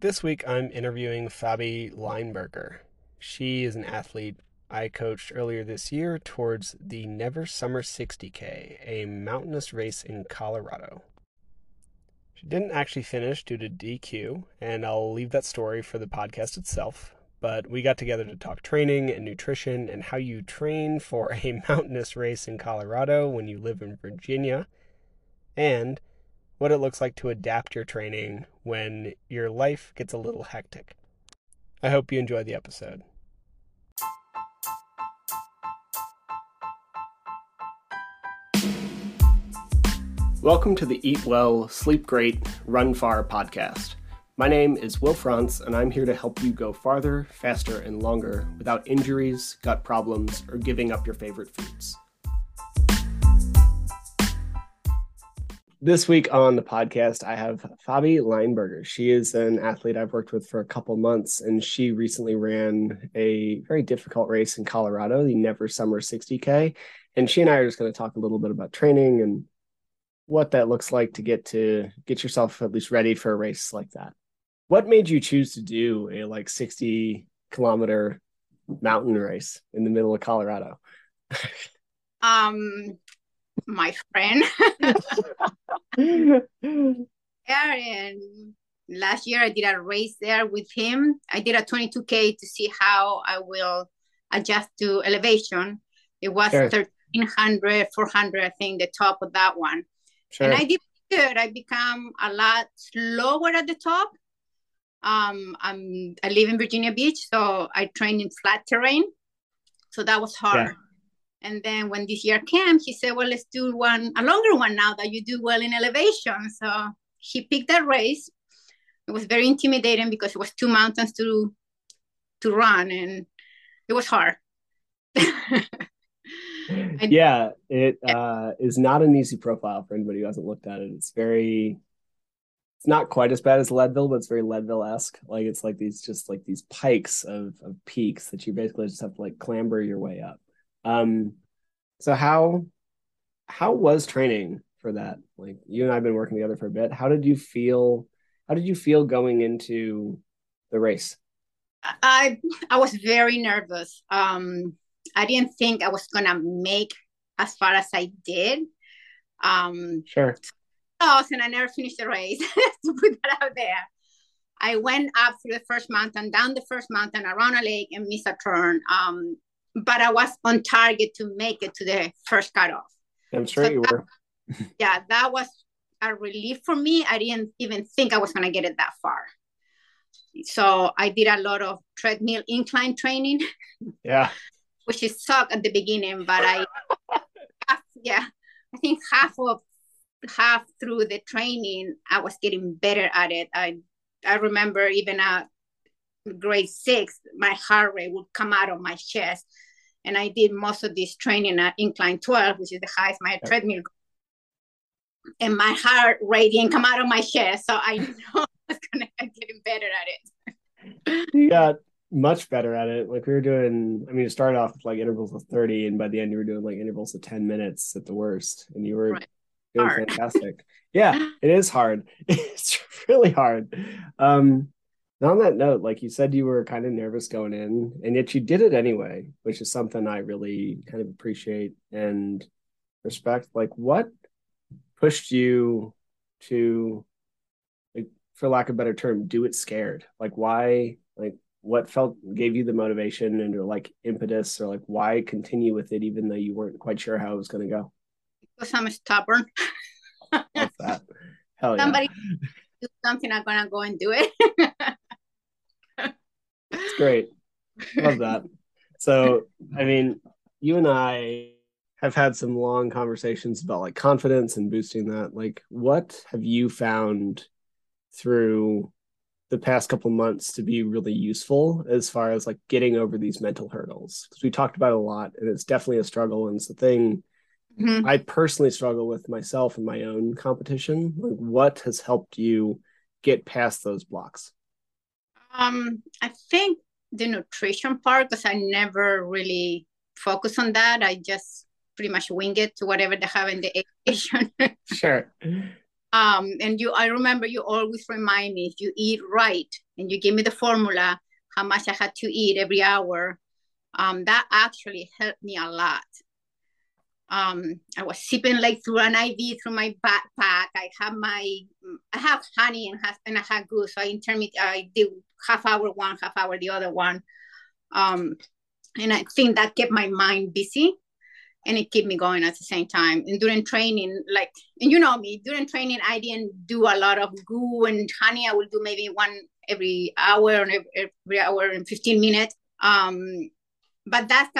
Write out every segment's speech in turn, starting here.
This week I'm interviewing Faby Lineberger. She is an athlete I coached earlier this year towards the Never Summer 60K, a mountainous race in Colorado. She didn't actually finish due to DQ, and I'll leave that story for the podcast itself. But we got together to talk training and nutrition and how you train for a mountainous race in Colorado when you live in Virginia, and what it looks like to adapt your training when your life gets a little hectic. I hope you enjoy the episode. Welcome to the Eat Well, Sleep Great, Run Far podcast. My name is Will Frantz, and I'm here to help you go farther, faster, and longer without injuries, gut problems, or giving up your favorite foods. This week on the podcast, I have Faby Lineberger. She is an athlete I've worked with for a couple months, and she recently ran a very difficult race in Colorado, the Never Summer 60K. And she and I are just going to talk a little bit about training and what that looks like to get to get yourself at least ready for a race like that. What made you choose to do a like 60 kilometer mountain race in the middle of Colorado? um my friend. yeah, and last year I did a race there with him. I did a 22K to see how I will adjust to elevation. It was sure. 1300, 400, I think, the top of that one. Sure. And I did good. I become a lot slower at the top. Um, I'm, I live in Virginia Beach, so I train in flat terrain. So that was hard. Yeah. And then when this year came, he said, Well, let's do one, a longer one now that you do well in elevation. So he picked that race. It was very intimidating because it was two mountains to to run and it was hard. yeah, it uh, is not an easy profile for anybody who hasn't looked at it. It's very it's not quite as bad as Leadville, but it's very Leadville esque. Like it's like these just like these pikes of, of peaks that you basically just have to like clamber your way up. Um, so how how was training for that? Like you and I have been working together for a bit. How did you feel? How did you feel going into the race? I I was very nervous. Um, I didn't think I was gonna make as far as I did. Um, sure. Oh, and I never finished the race. to put that out there. I went up through the first mountain, down the first mountain, around a lake, and missed a turn. Um, but I was on target to make it to the first cutoff. I'm sure so you that, were. yeah, that was a relief for me. I didn't even think I was going to get it that far. So I did a lot of treadmill incline training. Yeah. which is sucked at the beginning, but I, yeah, I think half of half through the training, I was getting better at it. I I remember even at grade six, my heart rate would come out of my chest. And I did most of this training at incline 12, which is the highest my treadmill. And my heart rate didn't come out of my chest. So I know I was going to get getting better at it. you got much better at it. Like we were doing, I mean, you started off with like intervals of 30, and by the end, you were doing like intervals of 10 minutes at the worst. And you were right. doing hard. fantastic. yeah, it is hard. It's really hard. Um, and on that note, like you said, you were kind of nervous going in, and yet you did it anyway, which is something I really kind of appreciate and respect. Like, what pushed you to, like, for lack of a better term, do it scared? Like, why? Like, what felt gave you the motivation and or like impetus, or like why continue with it even though you weren't quite sure how it was going to go? Because I'm stubborn. Love that. Hell Somebody yeah. do something, I'm gonna go and do it. Great. Love that. So, I mean, you and I have had some long conversations about like confidence and boosting that. Like, what have you found through the past couple months to be really useful as far as like getting over these mental hurdles? Because we talked about it a lot, and it's definitely a struggle, and it's the thing mm-hmm. I personally struggle with myself in my own competition. Like, what has helped you get past those blocks? Um, I think the nutrition part because I never really focus on that. I just pretty much wing it to whatever they have in the education. sure. Um, and you, I remember you always remind me if you eat right, and you give me the formula how much I had to eat every hour. Um, that actually helped me a lot. Um, I was sipping like through an IV through my backpack. I have my, I have honey and, has, and I have goose. So I intermit, I did half hour one, half hour the other one. Um, and I think that kept my mind busy and it kept me going at the same time. And during training, like, and you know me, during training, I didn't do a lot of goo and honey. I will do maybe one every hour and every, hour and 15 minutes. Um, but that's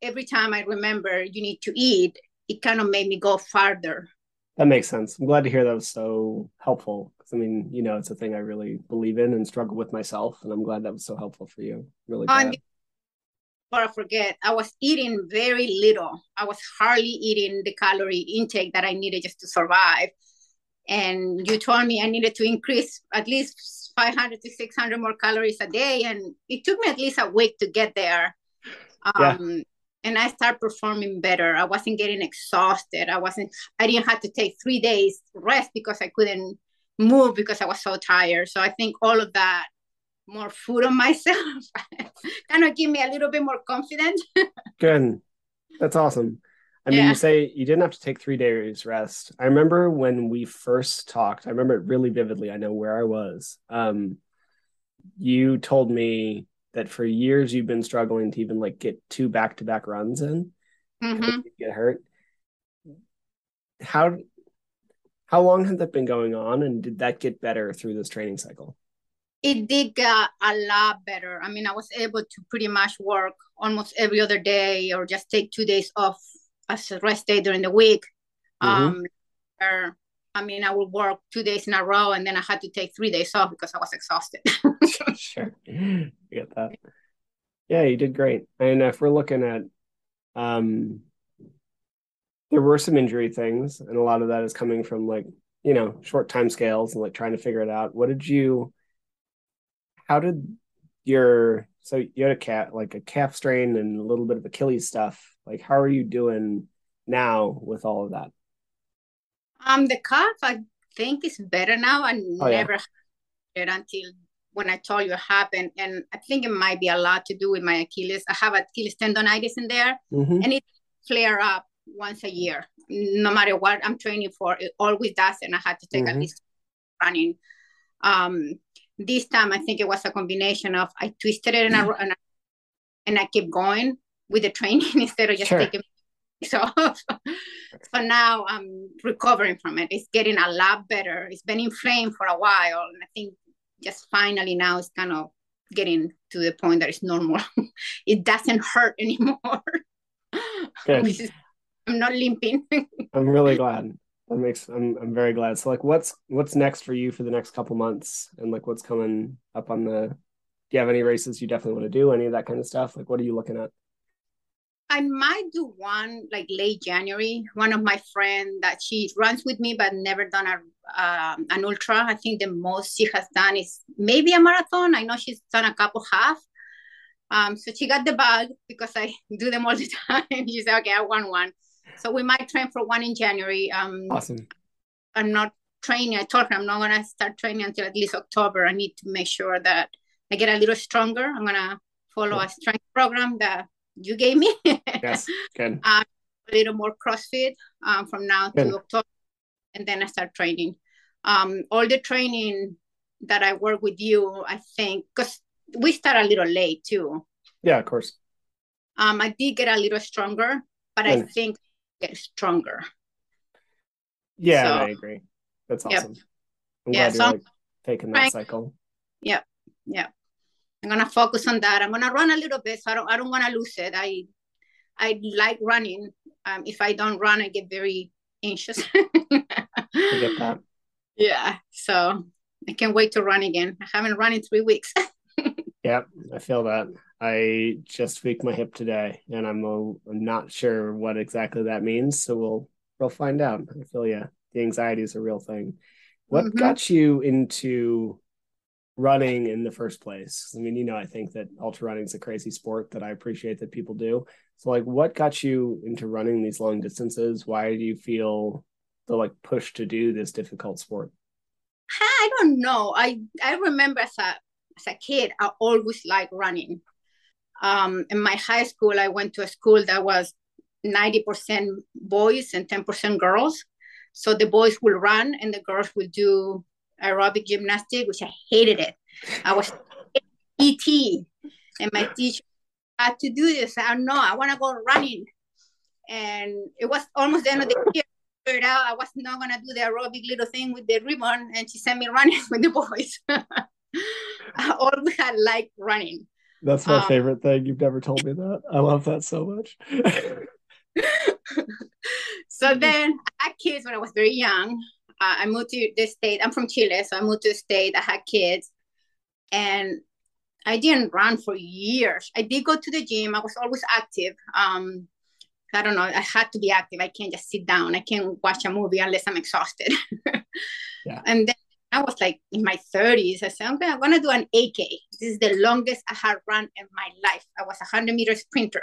every time I remember you need to eat, it kind of made me go farther. That makes sense. I'm glad to hear that was so helpful. Because I mean, you know, it's a thing I really believe in and struggle with myself, and I'm glad that was so helpful for you. Really glad. I forget, I was eating very little. I was hardly eating the calorie intake that I needed just to survive. And you told me I needed to increase at least 500 to 600 more calories a day. And it took me at least a week to get there. Um, yeah. And I started performing better. I wasn't getting exhausted. I wasn't, I didn't have to take three days rest because I couldn't move because I was so tired. So I think all of that more food on myself kind of give me a little bit more confidence good that's awesome i mean yeah. you say you didn't have to take three days rest i remember when we first talked i remember it really vividly i know where i was um you told me that for years you've been struggling to even like get two back-to-back runs in mm-hmm. get hurt how how long had that been going on and did that get better through this training cycle it did get a lot better. I mean, I was able to pretty much work almost every other day or just take two days off as a rest day during the week. Mm-hmm. Um, or, I mean, I would work two days in a row and then I had to take three days off because I was exhausted. sure. I get that. Yeah, you did great. And if we're looking at, um, there were some injury things, and a lot of that is coming from like, you know, short time scales and like trying to figure it out. What did you, how did your so you had a cat like a calf strain and a little bit of Achilles stuff. Like how are you doing now with all of that? Um the calf I think is better now. I oh, never yeah. had it until when I told you it happened. And I think it might be a lot to do with my Achilles. I have Achilles tendonitis in there mm-hmm. and it flare up once a year. No matter what I'm training for, it always does. And I had to take mm-hmm. at least running. Um, this time, I think it was a combination of I twisted it and, I, and, I, and I kept going with the training instead of just sure. taking so so now I'm recovering from it. It's getting a lot better. It's been inflamed for a while, and I think just finally now it's kind of getting to the point that it's normal. it doesn't hurt anymore. Good. I'm not limping. I'm really glad that makes I'm I'm very glad. So like what's what's next for you for the next couple months and like what's coming up on the do you have any races you definitely want to do any of that kind of stuff like what are you looking at I might do one like late January. One of my friend that she runs with me, but never done a um, an ultra. I think the most she has done is maybe a marathon. I know she's done a couple half. Um, so she got the bug because I do them all the time. she said, "Okay, I want one." So we might train for one in January. Um, awesome. I'm not training. I told her I'm not gonna start training until at least October. I need to make sure that I get a little stronger. I'm gonna follow a strength program that you gave me. yes, good. Um, a little more CrossFit um, from now good. to October, and then I start training. Um, all the training that I work with you, I think, because we start a little late too. Yeah, of course. Um, I did get a little stronger, but I think get stronger. Yeah, so, I agree. That's awesome. Yep. I'm yeah, glad so you're like taking that cycle. Yeah, yeah. I'm gonna focus on that. I'm gonna run a little bit, so I don't I don't want to lose it. I I like running. Um, if I don't run, I get very anxious. I get that. Yeah, so I can't wait to run again. I haven't run in three weeks. yep, I feel that. I just tweaked my hip today, and I'm, a, I'm not sure what exactly that means. So we'll we'll find out. I feel yeah, the anxiety is a real thing. What mm-hmm. got you into running in the first place? I mean, you know, I think that ultra running is a crazy sport that I appreciate that people do. So, like, what got you into running these long distances? Why do you feel the like push to do this difficult sport? I don't know. I I remember as a as a kid, I always liked running. Um, in my high school, I went to a school that was 90% boys and 10% girls. So the boys will run and the girls will do aerobic gymnastic, which I hated it. I was ET, and my teacher had to do this. I don't know. I want to go running, and it was almost the end of the year. Figured out I was not gonna do the aerobic little thing with the ribbon, and she sent me running with the boys. I always had like running. That's my um, favorite thing. You've never told me that. I love that so much. so then I had kids when I was very young. Uh, I moved to the state. I'm from Chile, so I moved to the state. I had kids, and I didn't run for years. I did go to the gym. I was always active. Um, I don't know. I had to be active. I can't just sit down. I can't watch a movie unless I'm exhausted. yeah. And then I was like in my 30s. I said, okay, I'm going to do an 8K. This is the longest I had run in my life. I was a 100 meter sprinter.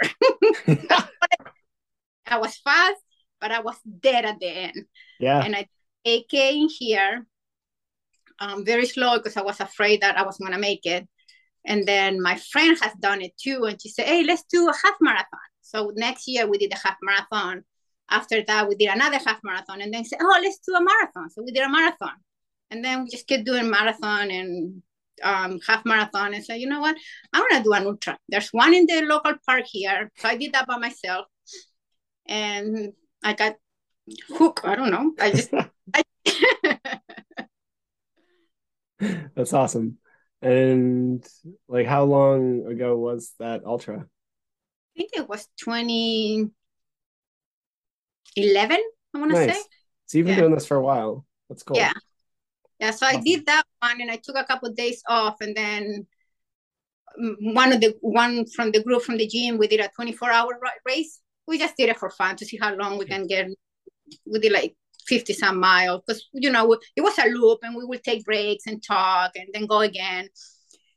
I was fast, but I was dead at the end. Yeah. And I 8K in here, um, very slow because I was afraid that I was going to make it. And then my friend has done it too. And she said, hey, let's do a half marathon. So next year we did a half marathon. After that, we did another half marathon. And then said, oh, let's do a marathon. So we did a marathon. And then we just kept doing marathon and um, half marathon and said, you know what? I'm going to do an ultra. There's one in the local park here. So I did that by myself. And I got hooked. I don't know. I just. That's awesome. And like, how long ago was that ultra? I think it was 2011. I want to nice. say. So you've been yeah. doing this for a while. That's cool. Yeah. Yeah. So awesome. I did that one, and I took a couple of days off, and then mm, one of the one from the group from the gym, we did a 24 hour race. We just did it for fun to see how long we can get. We did like 50 some miles because you know it was a loop and we would take breaks and talk and then go again.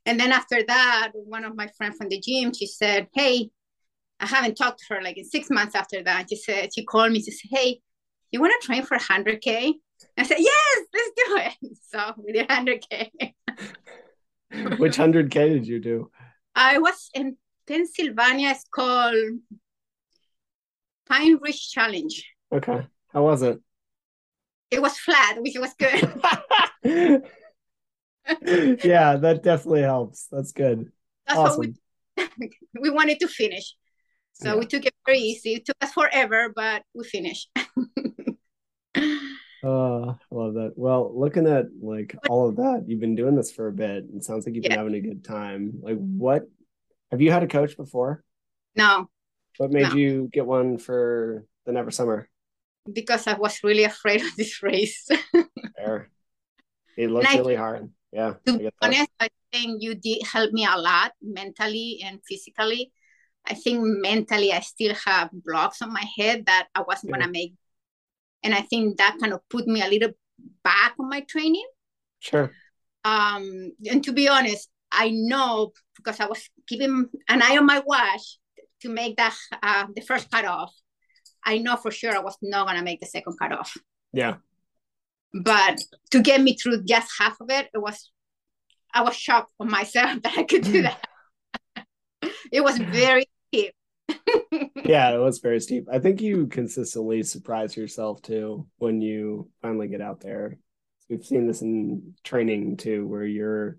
And then after that one of my friends from the gym she said hey i haven't talked to her like in six months after that. She said she called me to say hey you want to train for 100k i said yes let's do it. So we did 100k which 100k did you do? I was in pennsylvania it's called pine ridge challenge. Okay. How was it it was flat, which was good. yeah, that definitely helps. That's good. That's awesome. what we, we wanted to finish. So yeah. we took it very easy. It took us forever, but we finished. Oh, I love that. Well, looking at like all of that, you've been doing this for a bit. It sounds like you've been having a good time. Like, what have you had a coach before? No. What made no. you get one for the Never Summer? Because I was really afraid of this race. Fair. It looked I, really hard. Yeah. To be honest, I think you did help me a lot mentally and physically. I think mentally I still have blocks on my head that I wasn't yeah. gonna make. And I think that kind of put me a little back on my training. Sure. Um, and to be honest, I know because I was keeping an eye on my watch to make that uh, the first cut off I know for sure I was not gonna make the second cutoff. Yeah. But to get me through just half of it, it was I was shocked on myself that I could do mm. that. it was very steep. yeah, it was very steep. I think you consistently surprise yourself too when you finally get out there. We've seen this in training too, where your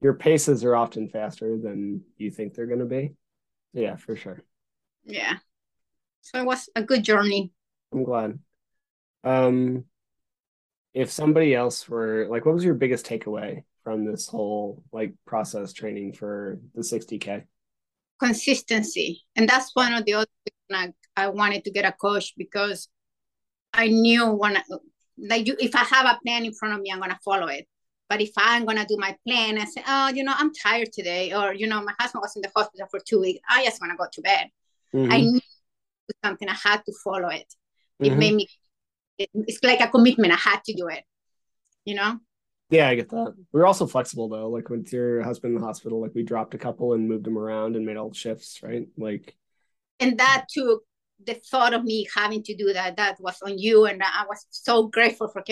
your paces are often faster than you think they're going to be. Yeah, for sure. Yeah. So it was a good journey. I'm glad. Um, if somebody else were like, what was your biggest takeaway from this whole like process training for the 60k? Consistency, and that's one of the other I, I wanted to get a coach because I knew when like you, if I have a plan in front of me, I'm gonna follow it. But if I'm gonna do my plan and say, oh, you know, I'm tired today, or you know, my husband was in the hospital for two weeks, I just wanna go to bed. Mm-hmm. I knew something, I had to follow it. It mm-hmm. made me, it, it's like a commitment. I had to do it, you know? Yeah, I get that. We are also flexible though. Like with your husband in the hospital, like we dropped a couple and moved them around and made all the shifts, right? Like, and that took the thought of me having to do that that was on you and i was so grateful for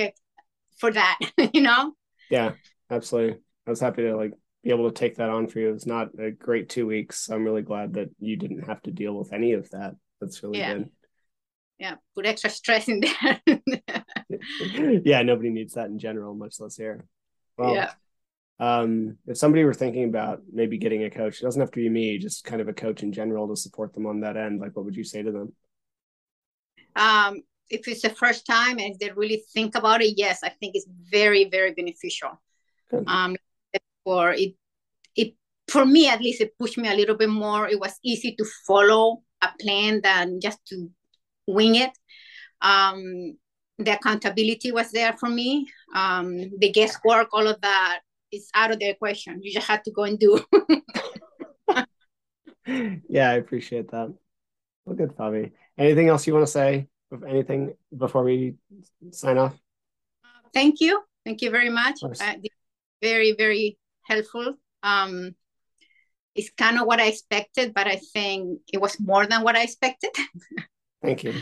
for that you know yeah absolutely i was happy to like be able to take that on for you it's not a great two weeks i'm really glad that you didn't have to deal with any of that that's really yeah. good yeah put extra stress in there yeah nobody needs that in general much less here well, yeah um, if somebody were thinking about maybe getting a coach, it doesn't have to be me, just kind of a coach in general to support them on that end. Like, what would you say to them? Um, if it's the first time and they really think about it, yes, I think it's very, very beneficial. Good. Um, for it, it for me at least, it pushed me a little bit more. It was easy to follow a plan than just to wing it. Um, the accountability was there for me. Um, the guesswork, all of that is out of the equation. You just have to go and do. yeah, I appreciate that. Well, good, Faby. Anything else you want to say? Of anything before we sign off? Thank you. Thank you very much. Uh, very, very helpful. Um, it's kind of what I expected, but I think it was more than what I expected. Thank you.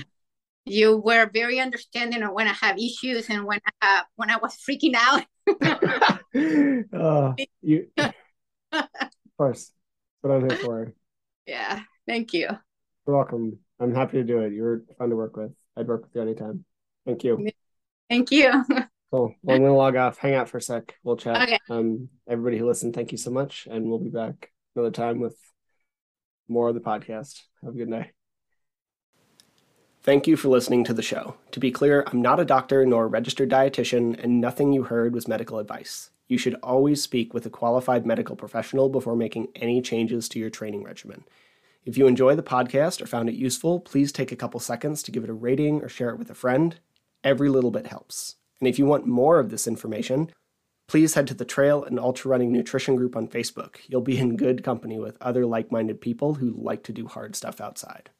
You were very understanding of when I have issues and when I have, when I was freaking out oh, you, of course. That's what I'm here for. Yeah. Thank you. You're welcome. I'm happy to do it. You're fun to work with. I'd work with you anytime. Thank you. Thank you. Cool. Well, I'm gonna log off. Hang out for a sec. We'll chat. Okay. Um, everybody who listened, thank you so much, and we'll be back another time with more of the podcast. Have a good night. Thank you for listening to the show. To be clear, I'm not a doctor nor a registered dietitian, and nothing you heard was medical advice. You should always speak with a qualified medical professional before making any changes to your training regimen. If you enjoy the podcast or found it useful, please take a couple seconds to give it a rating or share it with a friend. Every little bit helps. And if you want more of this information, please head to the Trail and Ultra Running Nutrition group on Facebook. You'll be in good company with other like minded people who like to do hard stuff outside.